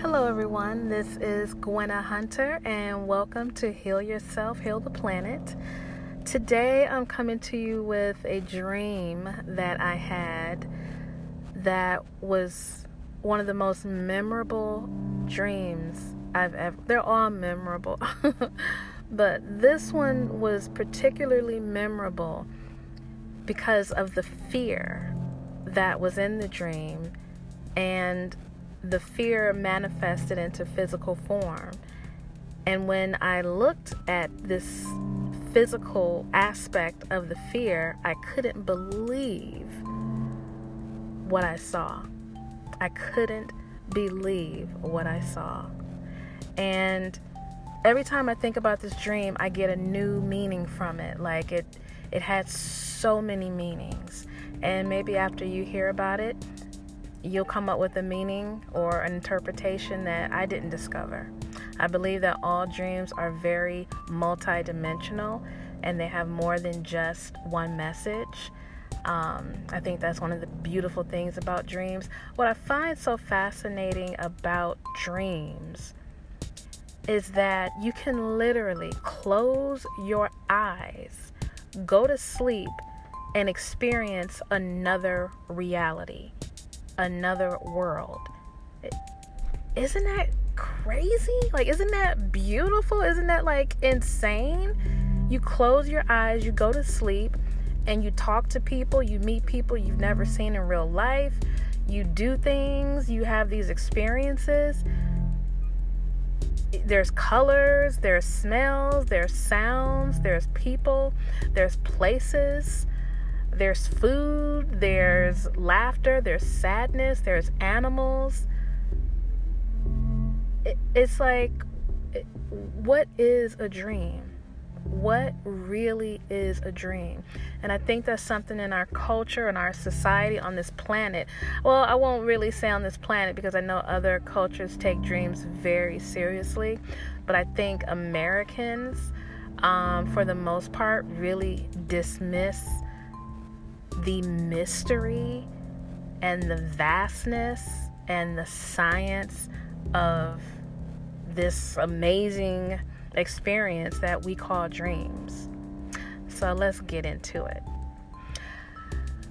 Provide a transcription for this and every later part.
Hello, everyone. This is Gwenna Hunter, and welcome to Heal Yourself, Heal the Planet. Today, I'm coming to you with a dream that I had that was one of the most memorable dreams I've ever. They're all memorable, but this one was particularly memorable because of the fear that was in the dream and the fear manifested into physical form. And when I looked at this physical aspect of the fear, I couldn't believe what I saw. I couldn't believe what I saw. And every time I think about this dream, I get a new meaning from it. Like it it had so many meanings. And maybe after you hear about it, you'll come up with a meaning or an interpretation that I didn't discover. I believe that all dreams are very multidimensional and they have more than just one message. Um, I think that's one of the beautiful things about dreams. What I find so fascinating about dreams is that you can literally close your eyes, go to sleep, and experience another reality, another world. Isn't that crazy? Like, isn't that beautiful? Isn't that like insane? You close your eyes, you go to sleep, and you talk to people, you meet people you've never seen in real life, you do things, you have these experiences. There's colors, there's smells, there's sounds, there's people, there's places, there's food, there's laughter, there's sadness, there's animals. It's like, what is a dream? What really is a dream? And I think that's something in our culture and our society on this planet. Well, I won't really say on this planet because I know other cultures take dreams very seriously, but I think Americans, um, for the most part, really dismiss the mystery and the vastness and the science of this amazing experience that we call dreams. So let's get into it.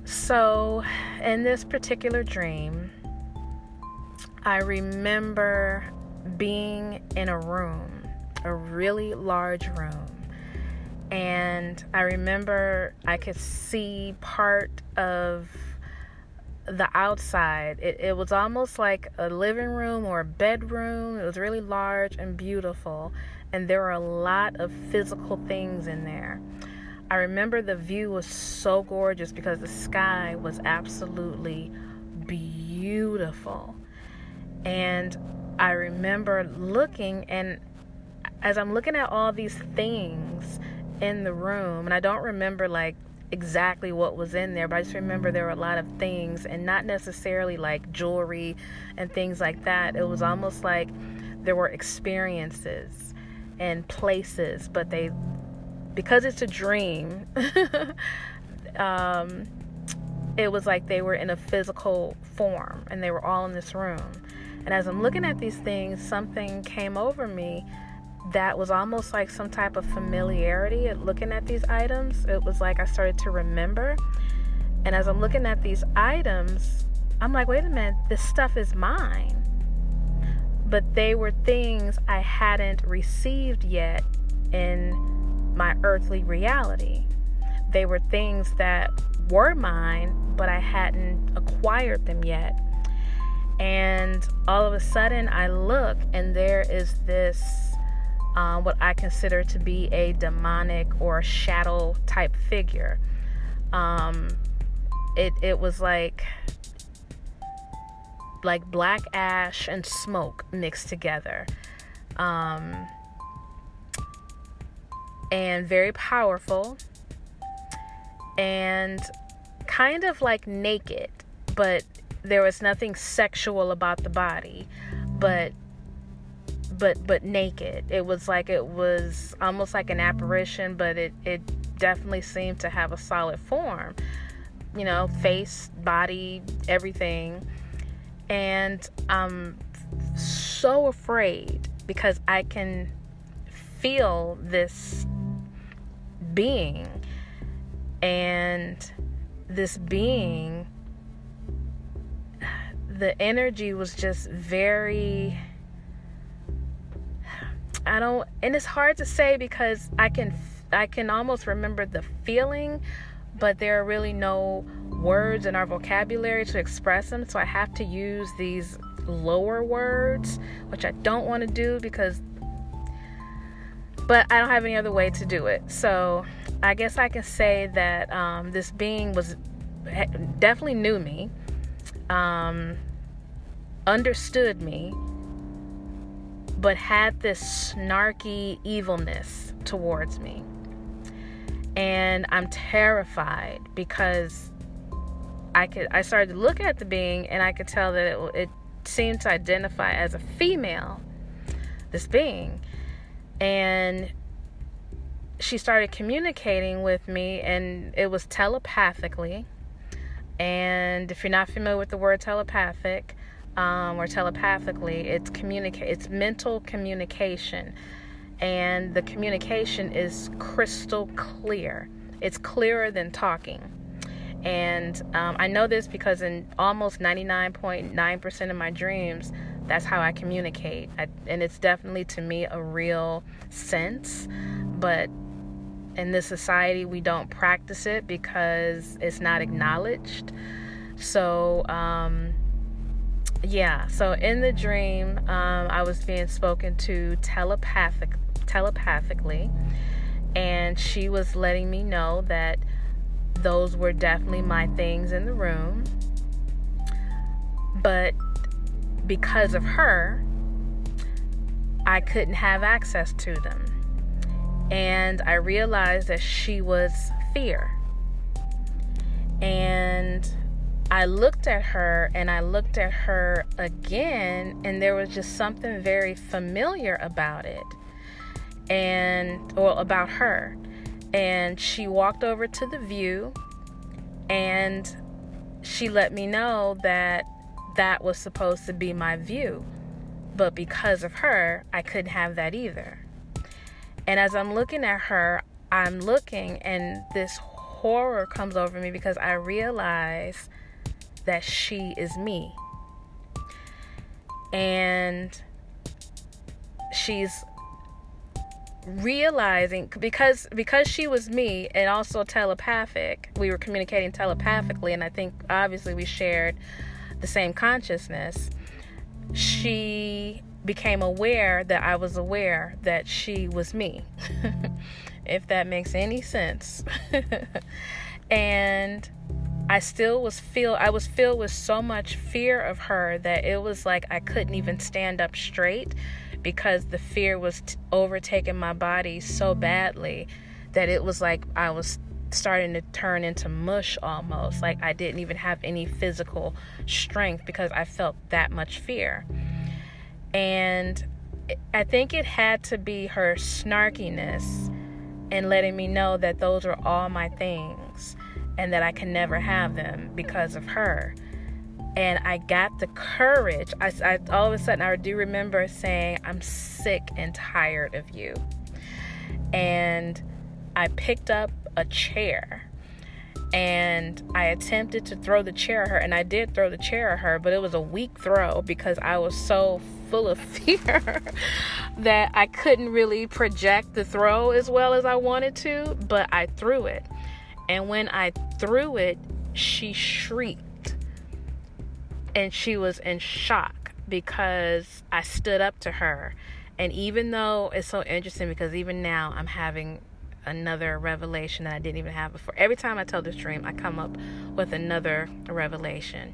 So, in this particular dream, I remember being in a room, a really large room. And I remember I could see part of the outside. It, it was almost like a living room or a bedroom. It was really large and beautiful and there were a lot of physical things in there. I remember the view was so gorgeous because the sky was absolutely beautiful. And I remember looking, and as I'm looking at all these things in the room, and I don't remember like exactly what was in there, but I just remember there were a lot of things, and not necessarily like jewelry and things like that. It was almost like there were experiences and places, but they because it's a dream. um, it was like they were in a physical form and they were all in this room. And as I'm looking at these things, something came over me that was almost like some type of familiarity at looking at these items. It was like I started to remember. And as I'm looking at these items, I'm like, wait a minute, this stuff is mine but they were things I hadn't received yet in my earthly reality. They were things that were mine, but I hadn't acquired them yet. And all of a sudden, I look, and there is this uh, what I consider to be a demonic or shadow type figure. Um, it it was like like black ash and smoke mixed together. Um, and very powerful and kind of like naked, but there was nothing sexual about the body, but but but naked. It was like it was almost like an apparition, but it it definitely seemed to have a solid form. you know, face, body, everything. And I'm so afraid because I can feel this being. And this being, the energy was just very. I don't, and it's hard to say because I can, I can almost remember the feeling, but there are really no words in our vocabulary to express them. So I have to use these lower words, which I don't want to do because, but I don't have any other way to do it. So I guess I can say that um, this being was definitely knew me, um, understood me, but had this snarky evilness towards me. And I'm terrified because I could I started to look at the being and I could tell that it, it seemed to identify as a female, this being. And she started communicating with me, and it was telepathically. And if you're not familiar with the word telepathic um, or telepathically, it's communicate. It's mental communication, and the communication is crystal clear. It's clearer than talking. And um, I know this because in almost 99.9% of my dreams, that's how I communicate. I, and it's definitely to me a real sense. But in this society, we don't practice it because it's not acknowledged. So, um, yeah, so in the dream, um, I was being spoken to telepathic, telepathically, and she was letting me know that those were definitely my things in the room. But because of her, I couldn't have access to them. And I realized that she was fear. And I looked at her and I looked at her again, and there was just something very familiar about it. And, well, about her and she walked over to the view and she let me know that that was supposed to be my view. But because of her, I couldn't have that either. And as I'm looking at her, I'm looking and this horror comes over me because I realize that she is me. And she's realizing because because she was me and also telepathic we were communicating telepathically and i think obviously we shared the same consciousness she became aware that i was aware that she was me if that makes any sense and i still was feel i was filled with so much fear of her that it was like i couldn't even stand up straight because the fear was t- overtaking my body so badly that it was like I was starting to turn into mush almost. Like I didn't even have any physical strength because I felt that much fear. And I think it had to be her snarkiness and letting me know that those were all my things and that I can never have them because of her and I got the courage. I, I, all of a sudden I do remember saying, "I'm sick and tired of you," and I picked up a chair and I attempted to throw the chair at her, and I did throw the chair at her, but it was a weak throw because I was so full of fear that I couldn't really project the throw as well as I wanted to, but I threw it. And when I threw it, she shrieked and she was in shock because I stood up to her. And even though it's so interesting because even now I'm having another revelation that I didn't even have before. Every time I tell this dream, I come up with another revelation.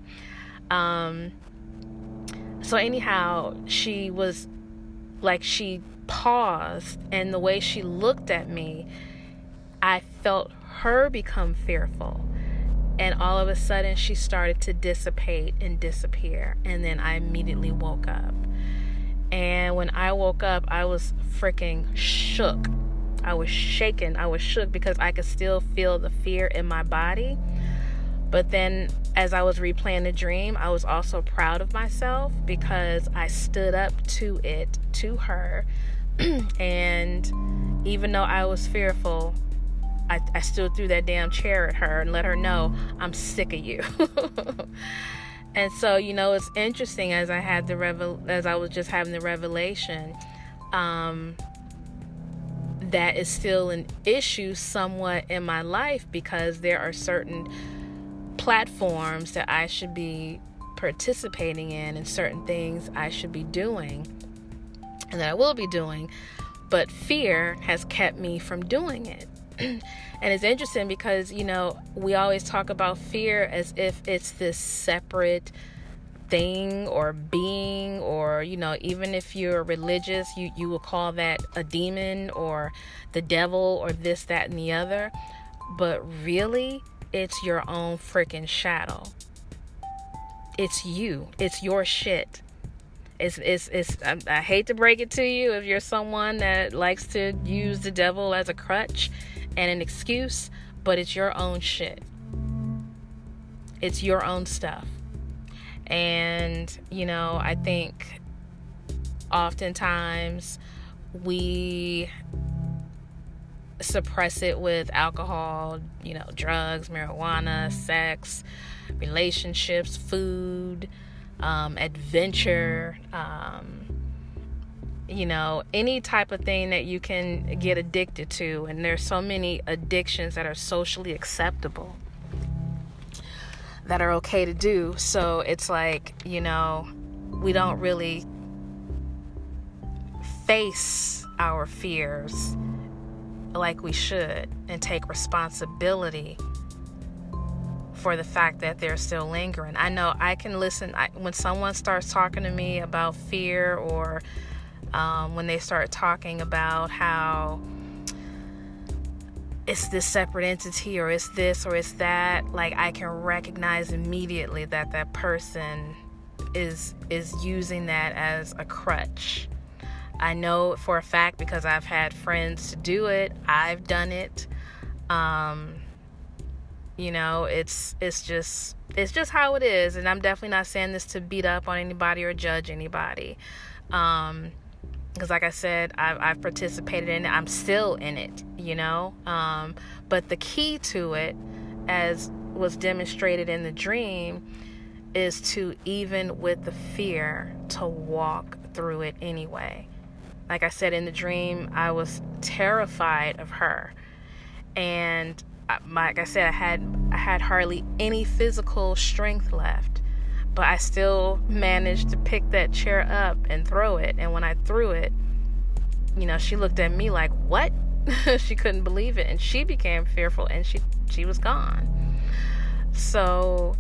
Um, so, anyhow, she was like, she paused, and the way she looked at me, I felt her become fearful. And all of a sudden she started to dissipate and disappear. And then i immediately woke up. And when i woke up i was freaking shook. I was shaken i was shook because i could still feel the fear in my body. But then as I was replaying the dream, I was also proud of myself because I stood up to it, to her. and even though I was fearful, I, I still threw that damn chair at her and let her know I'm sick of you. and so, you know, it's interesting as I had the revel as I was just having the revelation, um, that is still an issue somewhat in my life because there are certain platforms that I should be participating in and certain things I should be doing and that I will be doing, but fear has kept me from doing it. And it's interesting because, you know, we always talk about fear as if it's this separate thing or being or you know even if you're religious you you will call that a demon or the devil or this that and the other but really it's your own freaking shadow. It's you. It's your shit. It's, it's, it's, I, I hate to break it to you if you're someone that likes to use the devil as a crutch and an excuse, but it's your own shit. It's your own stuff. And, you know, I think oftentimes we suppress it with alcohol, you know, drugs, marijuana, sex, relationships, food, um, adventure, um, you know, any type of thing that you can get addicted to. And there's so many addictions that are socially acceptable that are okay to do. So it's like, you know, we don't really face our fears like we should and take responsibility for the fact that they're still lingering. I know I can listen I, when someone starts talking to me about fear or um, when they start talking about how it's this separate entity or it's this or it's that like i can recognize immediately that that person is is using that as a crutch I know for a fact because I've had friends to do it. I've done it. Um, you know, it's it's just it's just how it is, and I'm definitely not saying this to beat up on anybody or judge anybody. Um, because like I said, I've, I've participated in it. I'm still in it, you know. Um, but the key to it, as was demonstrated in the dream, is to even with the fear to walk through it anyway. Like I said in the dream, I was terrified of her. And like I said, I had I had hardly any physical strength left, but I still managed to pick that chair up and throw it. And when I threw it, you know, she looked at me like, "What?" she couldn't believe it, and she became fearful, and she she was gone. So,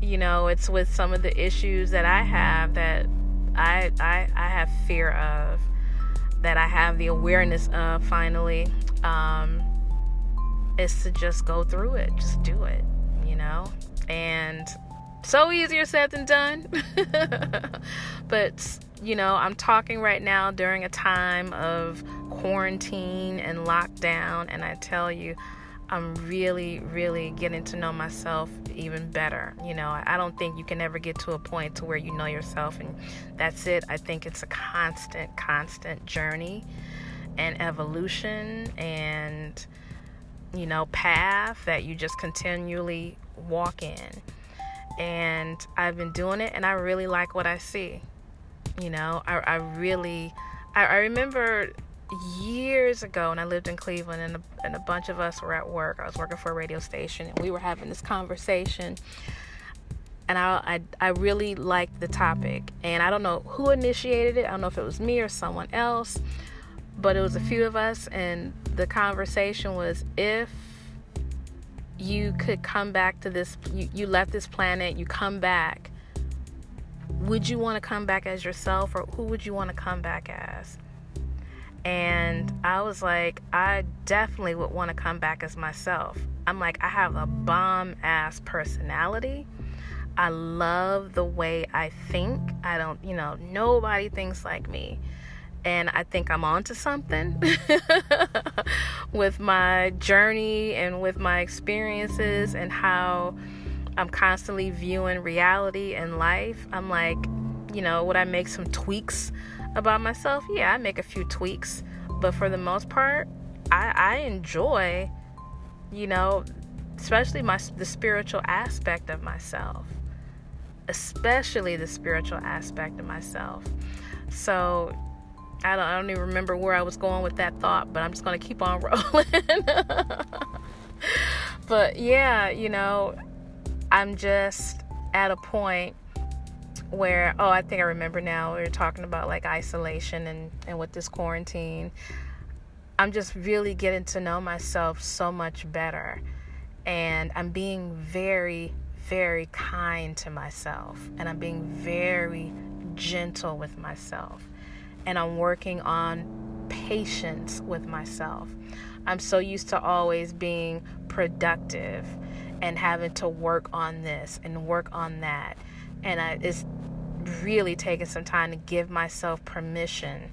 you know, it's with some of the issues that I have that I I I have fear of that I have the awareness of finally um, is to just go through it, just do it, you know? And so easier said than done. but, you know, I'm talking right now during a time of quarantine and lockdown, and I tell you, I'm really, really getting to know myself even better. You know, I don't think you can ever get to a point to where you know yourself and that's it. I think it's a constant, constant journey and evolution and you know, path that you just continually walk in. And I've been doing it and I really like what I see. You know, I, I really I, I remember years ago when I lived in Cleveland and a, and a bunch of us were at work. I was working for a radio station and we were having this conversation. And I, I, I really liked the topic. And I don't know who initiated it. I don't know if it was me or someone else. But it was a few of us. And the conversation was if you could come back to this, you, you left this planet, you come back. Would you want to come back as yourself or who would you want to come back as? And I was like, I definitely would want to come back as myself. I'm like, I have a bomb ass personality. I love the way I think. I don't, you know, nobody thinks like me. And I think I'm on to something with my journey and with my experiences and how I'm constantly viewing reality and life. I'm like, you know, would I make some tweaks about myself? Yeah, I make a few tweaks, but for the most part, I, I enjoy, you know, especially my the spiritual aspect of myself, especially the spiritual aspect of myself. So I don't, I don't even remember where I was going with that thought, but I'm just gonna keep on rolling. but yeah, you know, I'm just at a point where oh I think I remember now we are talking about like isolation and and with this quarantine I'm just really getting to know myself so much better and I'm being very very kind to myself and I'm being very gentle with myself and I'm working on patience with myself. I'm so used to always being productive and having to work on this and work on that. And I, it's really taking some time to give myself permission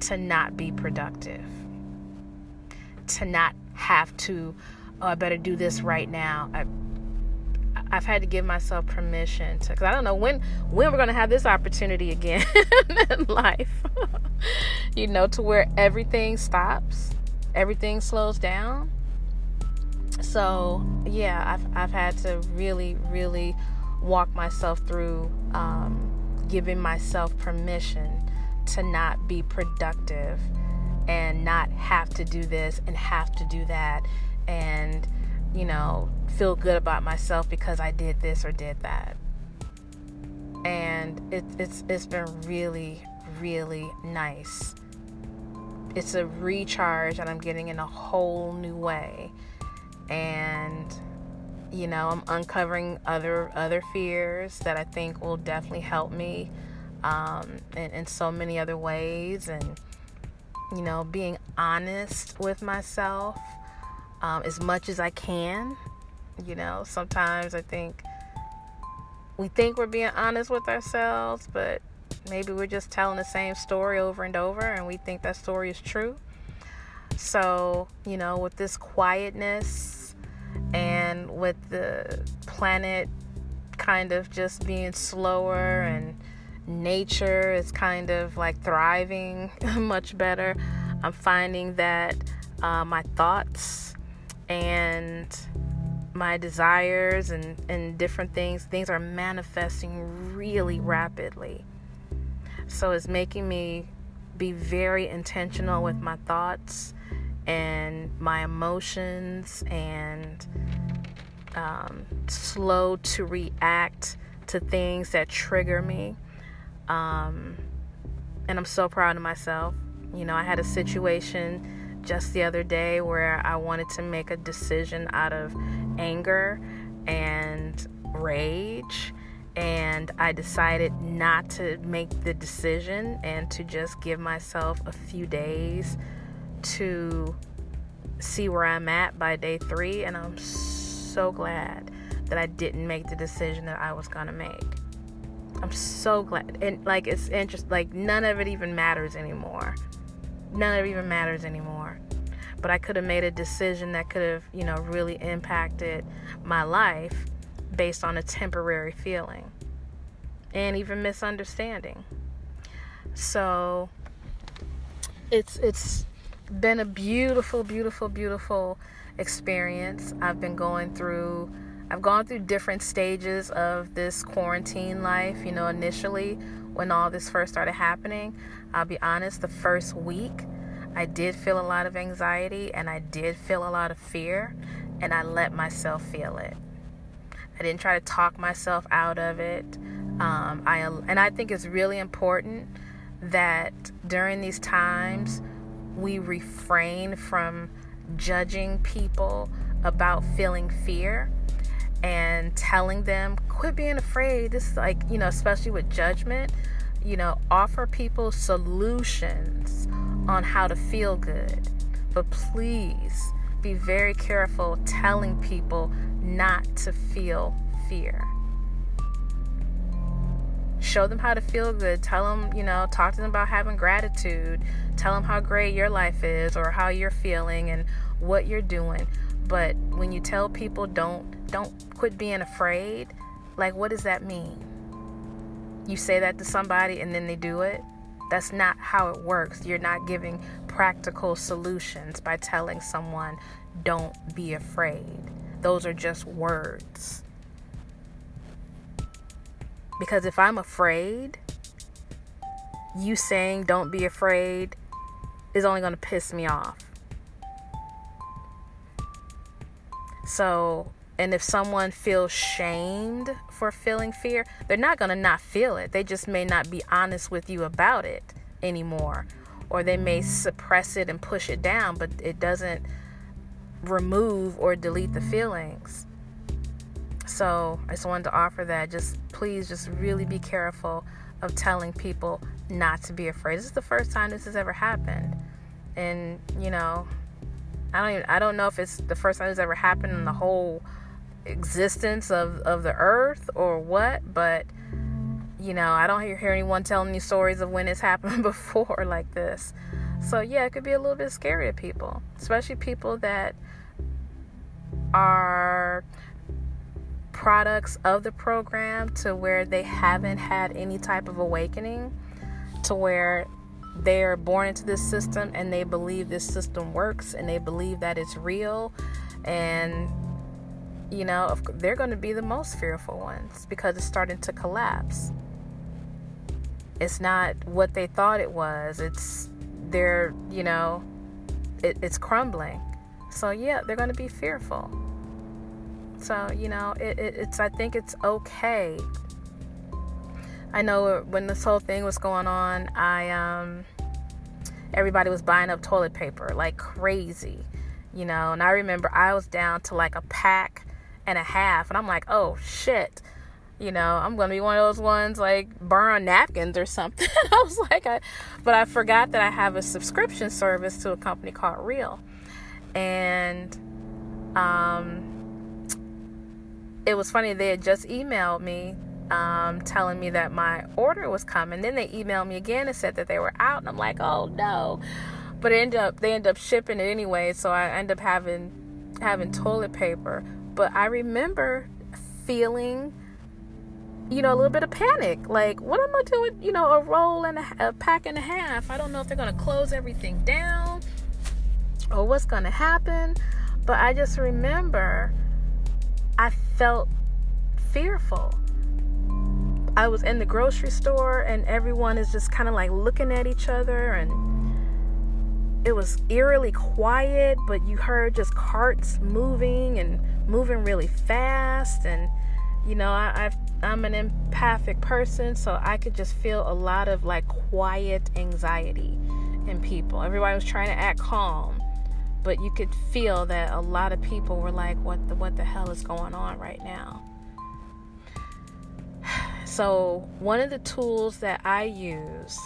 to not be productive, to not have to, oh, I better do this right now. I, I've had to give myself permission to, because I don't know when when we're gonna have this opportunity again in life. you know, to where everything stops, everything slows down. So yeah, I've I've had to really really walk myself through um, giving myself permission to not be productive and not have to do this and have to do that and you know, feel good about myself because I did this or did that. And it, it's it's been really, really nice. It's a recharge that I'm getting in a whole new way. And you know, I'm uncovering other other fears that I think will definitely help me um, in, in so many other ways and you know, being honest with myself um, as much as I can. You know, sometimes I think we think we're being honest with ourselves, but maybe we're just telling the same story over and over and we think that story is true. So, you know, with this quietness and with the planet kind of just being slower and nature is kind of like thriving much better, I'm finding that uh, my thoughts and my desires and, and different things, things are manifesting really rapidly. So it's making me be very intentional with my thoughts and my emotions and um, slow to react to things that trigger me. Um, and I'm so proud of myself. You know, I had a situation just the other day where I wanted to make a decision out of anger and rage. And I decided not to make the decision and to just give myself a few days to see where I'm at by day three. And I'm so glad that I didn't make the decision that I was going to make. I'm so glad. And like, it's interesting, like, none of it even matters anymore none of it even matters anymore. But I could have made a decision that could have, you know, really impacted my life based on a temporary feeling and even misunderstanding. So it's it's been a beautiful, beautiful, beautiful experience. I've been going through I've gone through different stages of this quarantine life. You know, initially when all this first started happening, I'll be honest, the first week, I did feel a lot of anxiety and I did feel a lot of fear, and I let myself feel it. I didn't try to talk myself out of it. Um, I and I think it's really important that during these times we refrain from judging people about feeling fear and telling them quit being afraid this is like you know especially with judgment you know, offer people solutions on how to feel good. But please be very careful telling people not to feel fear. Show them how to feel good. Tell them, you know, talk to them about having gratitude. Tell them how great your life is or how you're feeling and what you're doing. But when you tell people don't don't quit being afraid. Like, what does that mean? You say that to somebody and then they do it? That's not how it works. You're not giving practical solutions by telling someone, don't be afraid. Those are just words. Because if I'm afraid, you saying don't be afraid is only going to piss me off. So, and if someone feels shamed for feeling fear, they're not going to not feel it. They just may not be honest with you about it anymore. Or they may suppress it and push it down, but it doesn't remove or delete the feelings. So I just wanted to offer that. Just please, just really be careful of telling people not to be afraid. This is the first time this has ever happened, and you know, I don't even, I don't know if it's the first time this ever happened in the whole existence of of the earth or what, but you know, I don't hear, hear anyone telling me stories of when it's happened before like this. So yeah, it could be a little bit scary to people, especially people that are products of the program to where they haven't had any type of awakening to where they're born into this system and they believe this system works and they believe that it's real and you know they're going to be the most fearful ones because it's starting to collapse. It's not what they thought it was. It's they're you know it, it's crumbling. So yeah they're going to be fearful. So, you know, it, it, it's, I think it's okay. I know when this whole thing was going on, I, um, everybody was buying up toilet paper like crazy, you know, and I remember I was down to like a pack and a half, and I'm like, oh shit. You know, I'm gonna be one of those ones like burn napkins or something. I was like, I, but I forgot that I have a subscription service to a company called Reel, and um, it was funny they had just emailed me um, telling me that my order was coming. Then they emailed me again and said that they were out and i'm like oh no. But it ended up they end up shipping it anyway so i end up having having toilet paper but i remember feeling you know a little bit of panic like what am i doing you know a roll and a, a pack and a half i don't know if they're going to close everything down or what's going to happen but i just remember I felt fearful. I was in the grocery store and everyone is just kind of like looking at each other and it was eerily quiet, but you heard just carts moving and moving really fast and you know, I, i am an empathic person, so I could just feel a lot of like quiet anxiety in people. Everybody was trying to act calm, but you could feel that a lot of people were like what the what the hell is going on right now so one of the tools that i use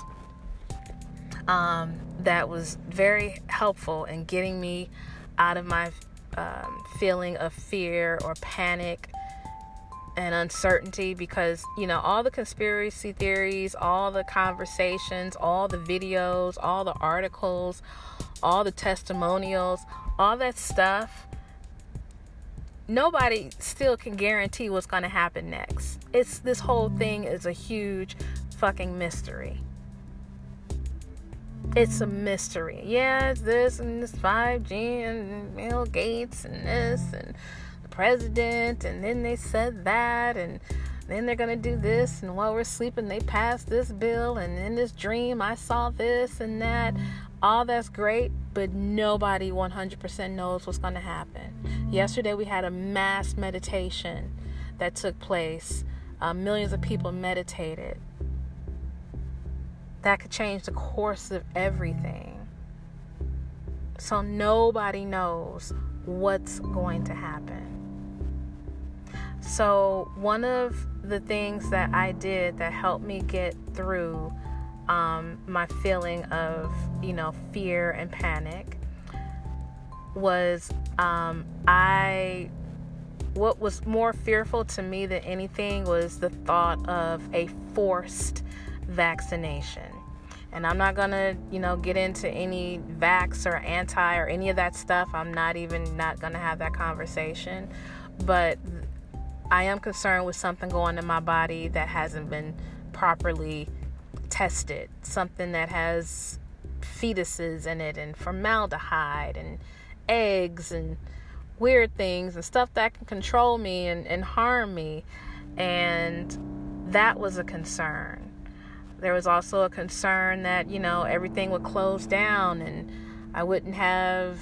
um, that was very helpful in getting me out of my um, feeling of fear or panic and uncertainty because you know all the conspiracy theories all the conversations all the videos all the articles all the testimonials, all that stuff, nobody still can guarantee what's going to happen next. It's this whole thing is a huge fucking mystery. It's a mystery. Yeah, it's this and this 5G and Bill Gates and this and the president and then they said that and then they're gonna do this and while we're sleeping they passed this bill and in this dream I saw this and that all that's great, but nobody 100% knows what's to happen. Yesterday, we had a mass meditation that took place. Uh, millions of people meditated. That could change the course of everything. So, nobody knows what's going to happen. So, one of the things that I did that helped me get through um, my feeling of, you know, fear and panic was um, I, what was more fearful to me than anything was the thought of a forced vaccination. And I'm not gonna, you know, get into any vax or anti or any of that stuff. I'm not even not gonna have that conversation. but I am concerned with something going in my body that hasn't been properly tested, something that has fetuses in it and formaldehyde and eggs and weird things and stuff that can control me and, and harm me. And that was a concern. There was also a concern that, you know, everything would close down and I wouldn't have,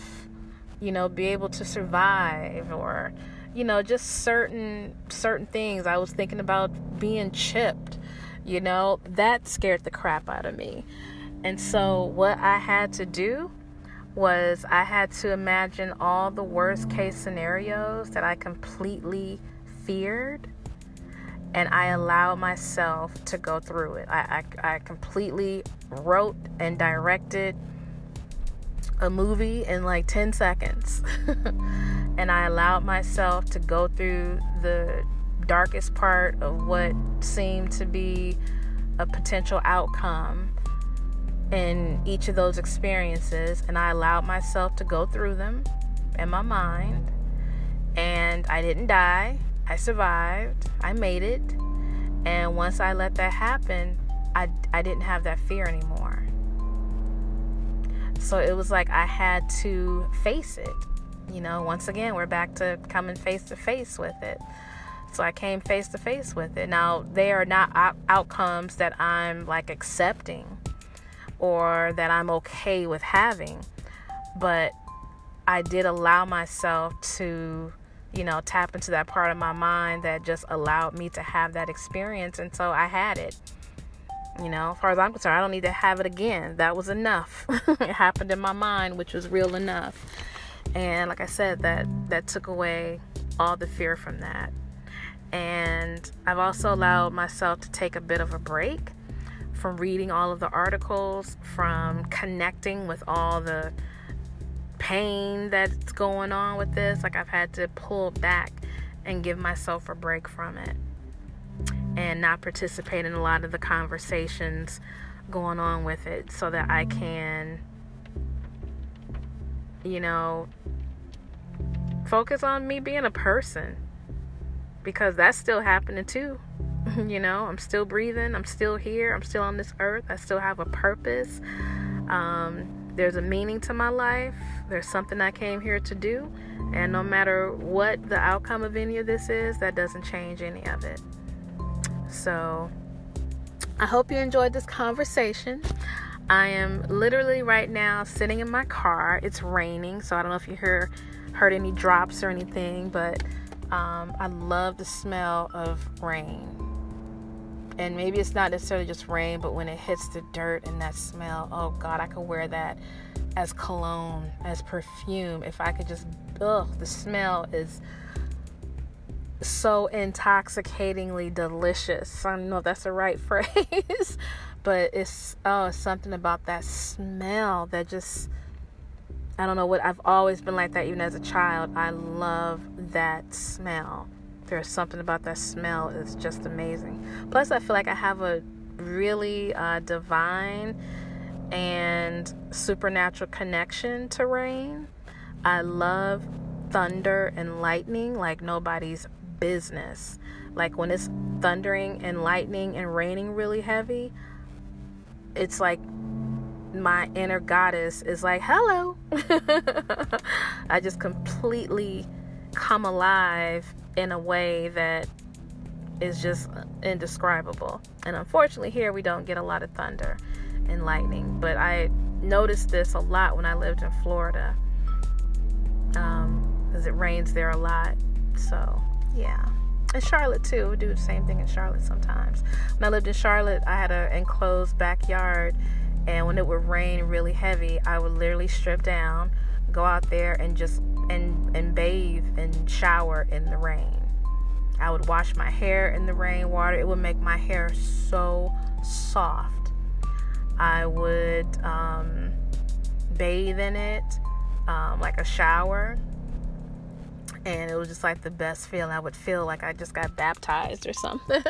you know, be able to survive or, you know, just certain certain things. I was thinking about being chipped. You know, that scared the crap out of me. And so what I had to do was I had to imagine all the worst case scenarios that I completely feared and I allowed myself to go through it. I, I, I, completely wrote and directed a movie in like 10 seconds. and I allowed myself to go through the darkest part of what seemed to be a potential outcome in each of those experiences. And I allowed myself to go through them in my mind. And I didn't die. I survived. I made it. And once I let that happen, I, I didn't have that fear anymore. So it was like I had to face it. You know, once again, we're back to coming face to face with it. So I came face to face with it. Now, they are not out- outcomes that I'm like accepting or that I'm okay with having, but I did allow myself to you know, tap into that part of my mind that just allowed me to have that experience. And so I had it. You know, as far as I'm concerned, I don't need to have it again. That was enough. it happened in my mind, which was real enough. And like I said, that that took away all the fear from that. And I've also allowed myself to take a bit of a break from reading all of the articles, from connecting with all the pain that's going on with this. Like I've had to pull back and give myself a break from it and not participate in a lot of the conversations going on with it so that I can, you know, focus on me being a person because that's still happening too. you know, I'm still breathing, I'm still here, I'm still on this earth, I still have a purpose. Um, there's a meaning to my life. There's something I came here to do. And no matter what the outcome of any of this is, that doesn't change any of it. So I hope you enjoyed this conversation. I am literally right now sitting in my car. It's raining, so I don't know if you hear heard any drops or anything, but um, I love the smell of rain and maybe it's not necessarily just rain, but when it hits the dirt and that smell, oh God, I could wear that as cologne, as perfume. If I could just, ugh, the smell is so intoxicatingly delicious. I don't know if that's the right phrase, but it's oh, something about that smell that just I don't know what I've always been like that even as a child. I love that smell there's something about that smell is just amazing. Plus, I feel like I have a really uh, divine and supernatural connection to rain. I love thunder and lightning like nobody's business. Like when it's thundering and lightning and raining really heavy, it's like my inner goddess is like, hello. I just completely come alive in a way that is just indescribable. And unfortunately, here we don't get a lot of thunder and lightning. But I noticed this a lot when I lived in Florida because um, it rains there a lot. So, yeah. And Charlotte, too. We do the same thing in Charlotte sometimes. When I lived in Charlotte, I had an enclosed backyard. And when it would rain really heavy, I would literally strip down, go out there, and just and and bathe and shower in the rain. I would wash my hair in the rainwater. It would make my hair so soft. I would um, bathe in it um, like a shower. And it was just like the best feeling. I would feel like I just got baptized or something.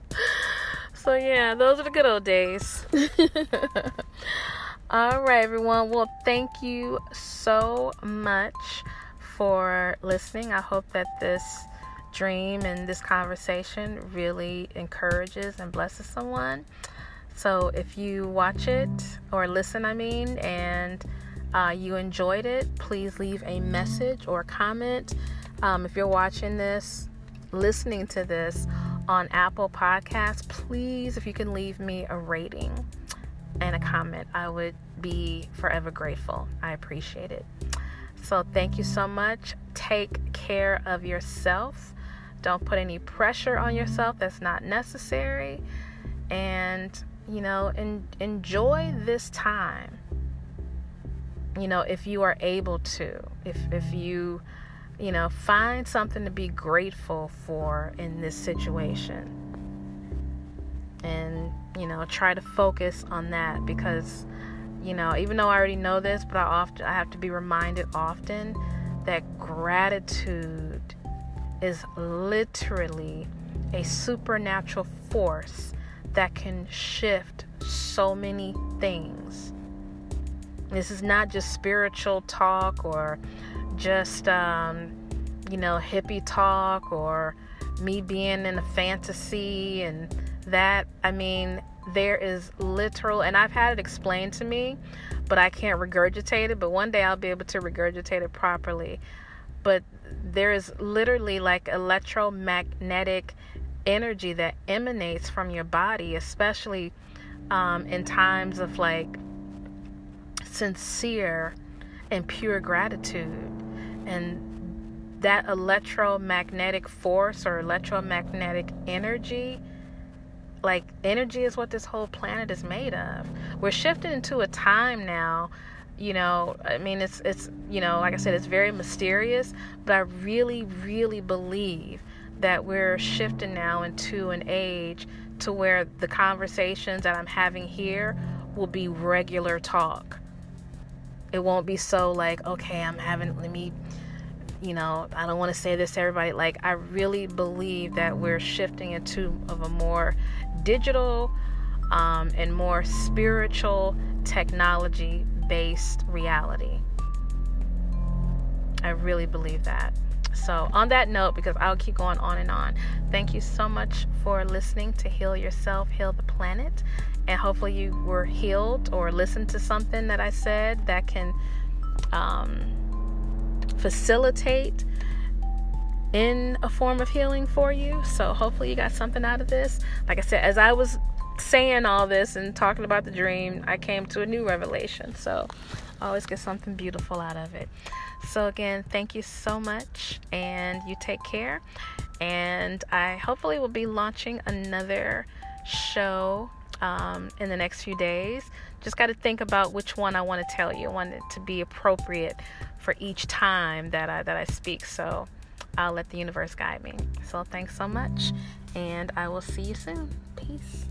so, yeah, those are the good old days. All right, everyone. Well, thank you so much for listening. I hope that this dream and this conversation really encourages and blesses someone. So if you watch it or listen, I mean, and uh, you enjoyed it, please leave a message or comment. Um, if you're watching this, listening to this on Apple Podcasts, please, if you can leave me a rating and a comment, I would be forever grateful. I appreciate it. So, thank you so much. Take care of yourself. Don't put any pressure on yourself that's not necessary. And, you know, en- enjoy this time. You know, if you are able to, if, if you, you know, find something to be grateful for in this situation. And, you know, try to focus on that because, you know, even though I already know this, but I often I have to be reminded often that gratitude is literally a supernatural force that can shift so many things. This is not just spiritual talk or just, um, you know, hippie talk or me being in a fantasy and that. I mean, there is literal, and I've had it explained to me, but I can't regurgitate it. But one day I'll be able to regurgitate it properly. But there is literally like electromagnetic energy that emanates from your body, especially um, in times of like sincere and pure gratitude. And that electromagnetic force or electromagnetic energy like energy is what this whole planet is made of. We're shifting into a time now, you know, I mean it's it's you know, like I said it's very mysterious, but I really really believe that we're shifting now into an age to where the conversations that I'm having here will be regular talk. It won't be so like, okay, I'm having let me you know, I don't want to say this to everybody. Like, I really believe that we're shifting into of a more digital um, and more spiritual technology based reality. I really believe that. So, on that note, because I'll keep going on and on, thank you so much for listening to Heal Yourself, Heal the Planet. And hopefully, you were healed or listened to something that I said that can um, facilitate in a form of healing for you. So hopefully you got something out of this. Like I said, as I was saying all this and talking about the dream, I came to a new revelation. So always get something beautiful out of it. So again, thank you so much and you take care. And I hopefully will be launching another show um, in the next few days. Just got to think about which one I want to tell you. I want it to be appropriate for each time that I that I speak. So I'll let the universe guide me. So thanks so much, and I will see you soon. Peace.